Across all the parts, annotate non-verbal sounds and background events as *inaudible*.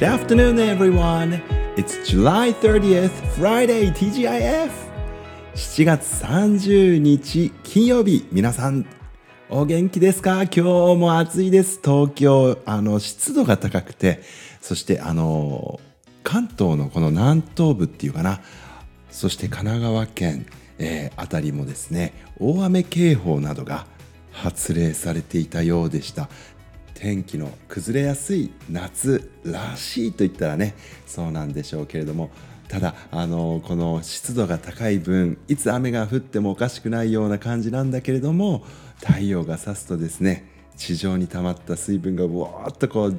Good afternoon, everyone. It's July 30th, Friday, TGIF. 7月30日金曜日、皆さんお元気ですか？今日も暑いです。東京、あの、湿度が高くて、そしてあの、関東のこの南東部っていうかな、そして神奈川県、えー、あたりもですね、大雨警報などが発令されていたようでした。天気の崩れやすい夏らしいと言ったらねそうなんでしょうけれどもただあのこの湿度が高い分いつ雨が降ってもおかしくないような感じなんだけれども太陽が差すとですね地上に溜まった水分がわーっとこう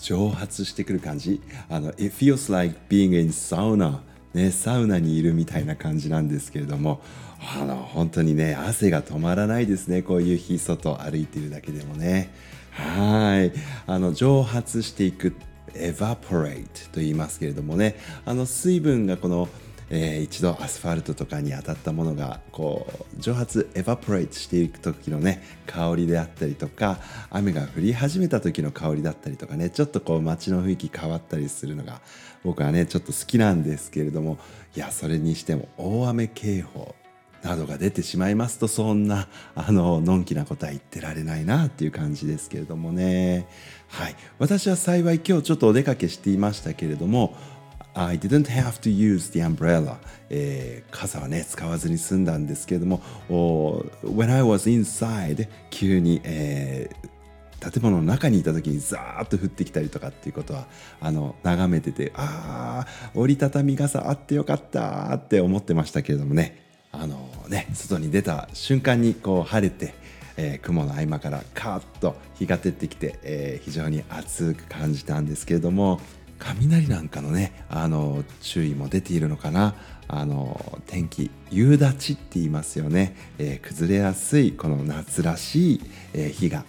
蒸発してくる感じ。あの It feels like being in sauna ね、サウナにいるみたいな感じなんですけれどもあの本当にね汗が止まらないですねこういう日外歩いているだけでもね。はい。あの蒸発していく evaporate と言いますけれどもね。あの水分がこのえー、一度アスファルトとかに当たったものがこう蒸発エバポレイトしていく時のね香りであったりとか雨が降り始めた時の香りだったりとかねちょっとこう街の雰囲気変わったりするのが僕はねちょっと好きなんですけれどもいやそれにしても大雨警報などが出てしまいますとそんなあののんきなことは言ってられないなっていう感じですけれどもね。はい。私は幸い今日ちょっとお出かけしていましたけれども I didn't have to use the umbrella、えー、傘はね使わずに済んだんですけれども When I was inside 急に、えー建物の中にいた時にザーッと降ってきたりとかっていうことはあの眺めててああ折りたたみ傘あってよかったって思ってましたけれどもね。あのね外に出た瞬間にこう晴れて、えー、雲の合間からカーッと日が照ってきて、えー、非常に暑く感じたんですけれども雷なんかのねあの注意も出ているのかな。あの天気夕立って言いますよね、えー、崩れやすいこの夏らしい、え日が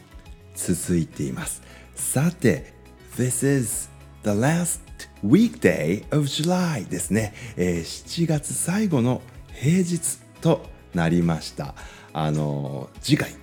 続いています。さて This is the last weekday of July ですね、え、7月最後の平日となりました。あの次回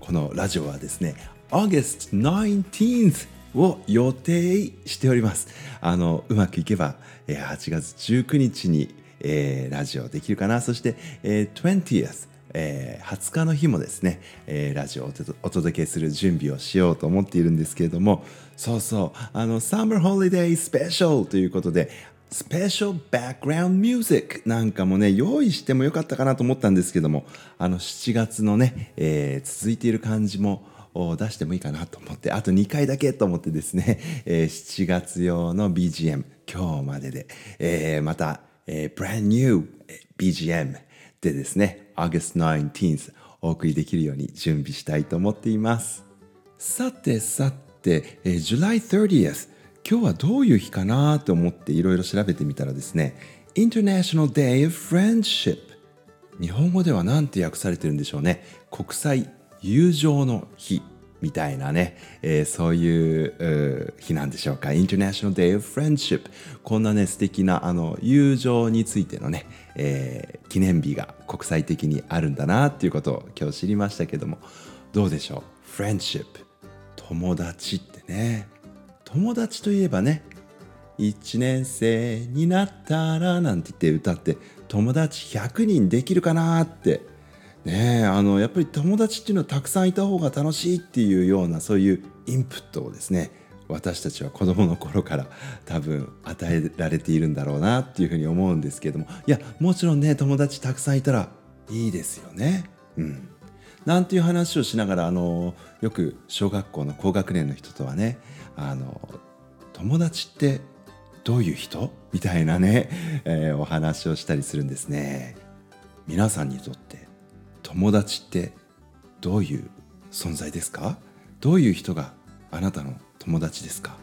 このラジオはですね August 19th を予定しております。あのうまくいけば8月19日に、えー、ラジオできるかな。そして、えー、20th えー、20日の日もですね、えー、ラジオをお届けする準備をしようと思っているんですけれども。そうそう。あのサマーホリデースペシャルということでスペシャルバックグラウンドミュージックなんかもね、用意してもよかったかなと思ったんですけども、あの7月のね、えー、続いている感じも出してもいいかなと思って、あと2回だけと思ってですね、えー、7月用の BGM、今日までで、えー、また、えー、brand new BGM でですね、August 19th お送りできるように準備したいと思っています。さてさて、えー、July 30th 今日はどういう日かなと思っていろいろ調べてみたらですね International Day of Friendship 日本語では何て訳されてるんでしょうね。国際友情の日みたいなね、えー、そういう日なんでしょうか。International Day of Friendship こんなね素敵なあの友情についてのね、えー、記念日が国際的にあるんだなっていうことを今日知りましたけどもどうでしょう？Friendship 友達ってね。友達といえばね1年生になったらなんて言って歌って友達100人できるかなって。ねあのやっぱり友達っていうのはたくさんいた方が楽しいっていうようなそういうインプットをですね私たちは子どもの頃から多分与えられているんだろうなっていうふうに思うんですけども。いやもちろんね友達たくさんいたらいいですよね。うん。なんていう話をしながらあのよく小学校の高学年の人とはねあの友達ってどういう人？みたいなね、えー、お話をしたりするんですね。皆さんにとって友達ってどういう存在ですか？どういう人があなたの友達ですか？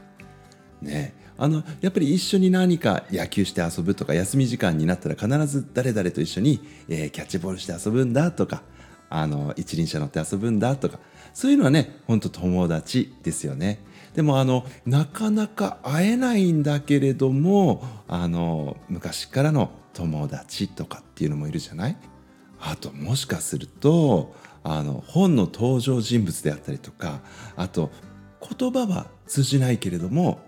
ね。あのやっぱり一緒に何か野球して遊ぶとか休み時間になったら必ず誰々と一緒に、えー、キャッチボールして遊ぶんだとかあの一輪車乗って遊ぶんだとかそういうのはねほんと友達ですよね。でもあのなかなか会えないんだけれどもあの昔からの友達とかっていうのもいるじゃない？あともしかするとあの本の登場人物であったりとかあと言葉は通じないけれども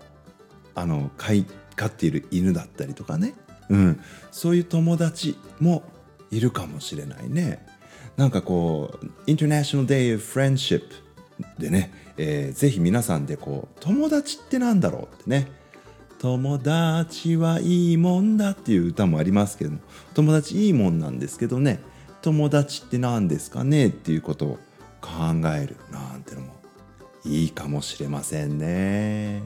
あの飼い飼っている犬だったりとかね、うん、そういう友達もいるかもしれないね。なんかこう、International Day of Friendship でね、えー、ぜひ皆さんでこう、友達ってなんだろうってね、友達はいいもんだっていう歌もありますけども、友達いいもんなんですけどね、友達って何ですかねっていうことを考えるなんてのもいいかもしれませんね。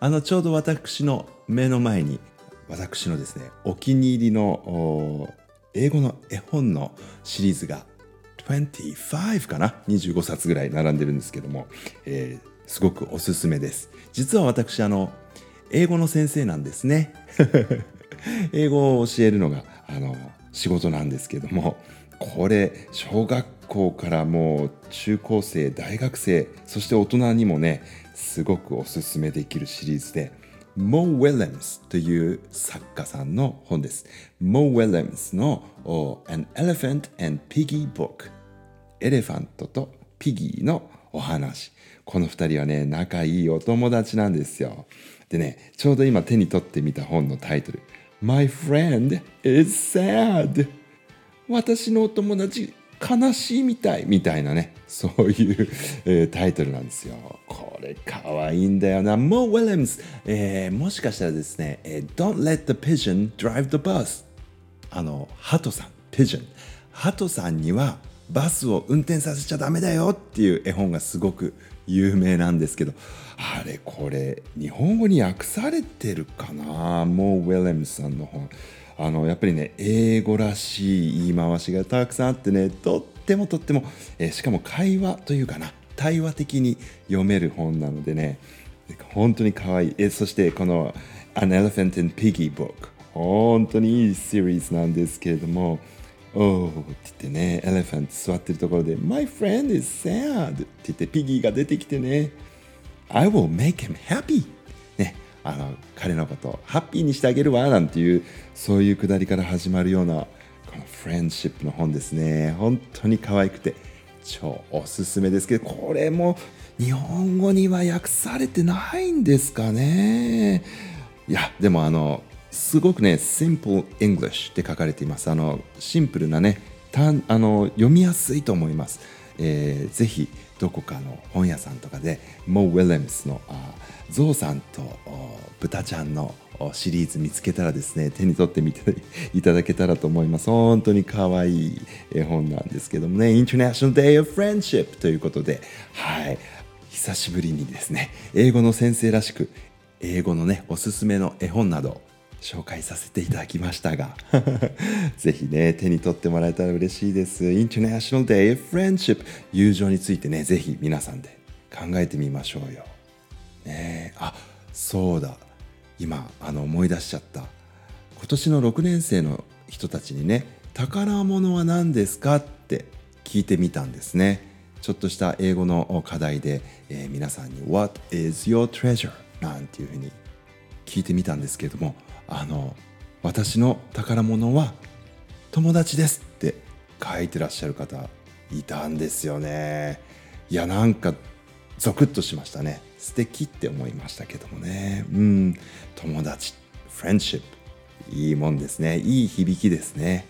あのちょうど私の目の前に私のですねお気に入りの英語の絵本のシリーズが25かな？25冊ぐらい並んでるんですけども、えー、すごくおすすめです。実は私あの英語の先生なんですね。*laughs* 英語を教えるのがあの仕事なんですけどもこれ小学校からもう中高生大学生そして大人にもねすごくおすすめできるシリーズでモー・ウェレムスという作家さんの本です。モー・ウェレムスの An Elephant and Piggy Book エレファントとピギーのお話。この二人はね、仲いいお友達なんですよ。でね、ちょうど今手に取ってみた本のタイトル。My friend is sad. 私のお友達悲しいみたいみたいなねそういう、えー、タイトルなんですよこれかわいいんだよなモー・ウィレムズ、えー、もしかしたらですね、えー、Don't let the pigeon drive the bus あのハトさんピジョンハトさんにはバスを運転させちゃダメだよっていう絵本がすごく有名なんですけど。あれこれ日本語に訳されてるかな？モー・ウィレムさんの本。あのやっぱりね英語らしい言い回しがたくさんあってね。とってもとっても、えー、しかも会話というかな。対話的に読める本なのでね。本当に可愛い。えそしてこの An Elephant and Piggy Book 本当にいいシリーズなんですけれども。Oh って言ってね、エレファント座ってるところで My friend is sad. って言ってピギーが出てきてね。I will make him happy. ね。あの彼のことをハッピーにしてあげるわなんていうそういうくだりから始まるようなこのフレンドシップの本ですね。本当に可愛くて超おすすめですけどこれも日本語には訳されてないんですかね。いやでもあのすごくね Simple English って書かれています。あのシンプルなねたあの読みやすいと思います、えー、ぜひどこかの本屋さんとかでモー・ウィレムスのあゾウさんと豚ちゃんのシリーズ見つけたらですね手に取ってみていただけたらと思います。本当に可愛い絵本なんですけどもね。International Day of Friendship ということではい。久しぶりにですね英語の先生らしく英語のねおすすめの絵本など紹介させていただきましたが *laughs* ぜひね手に取ってもらえたら嬉しいです。International Day of Friendship 友情についてねぜひ皆さんで考えてみましょうよ。ねあそうだ。今あの思い出しちゃった。今年の6年生の人たちにね宝物は何ですか？って聞いてみたんですね。ちょっとした英語の課題で、えー、皆さんに What is your treasure? なんていうふうに聞いてみたんですけれどもあの私の宝物は友達ですって書いてらっしゃる方いたんですよね。いやなんかゾクッとしましたね。素敵って思いましたけどもね。うん。友達フレンシップいいもんですね。いい響きですね。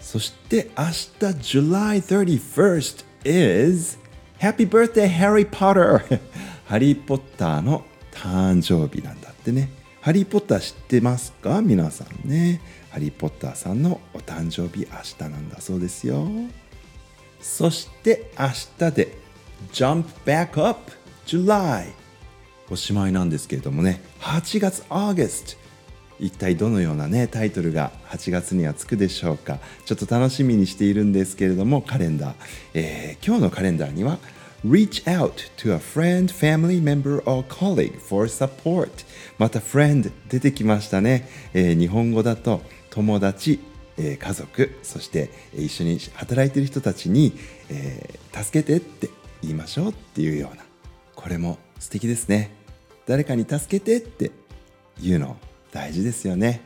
そして明日 July 31st is Happy Birthday Harry Potter *laughs* ハリー・ポッターの誕生日なんだ。ってねハリー・ポッター知ってますか？皆さんね。ハリー・ポッターさんのお誕生日明日なんだそうですよ。そして明日で Jump Back Up July おしまいなんですけれどもね8月 August 一体どのようなねタイトルが8月にはつくでしょうか？ちょっと楽しみにしているんですけれどもカレンダー、えー、今日のカレンダーには Reach out to a friend, family member or colleague for support また friend 出てきましたね、えー、日本語だと友達、えー、家族そして一緒に働いている人たちに、えー、助けてって言いましょうっていうようなこれも素敵ですね誰かに助けてって言うの大事ですよね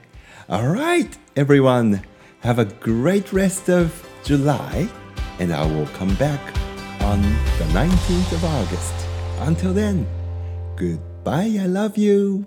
Alright everyone have a great rest of July and I will come back on the 19th of August until then goodbye, I love you!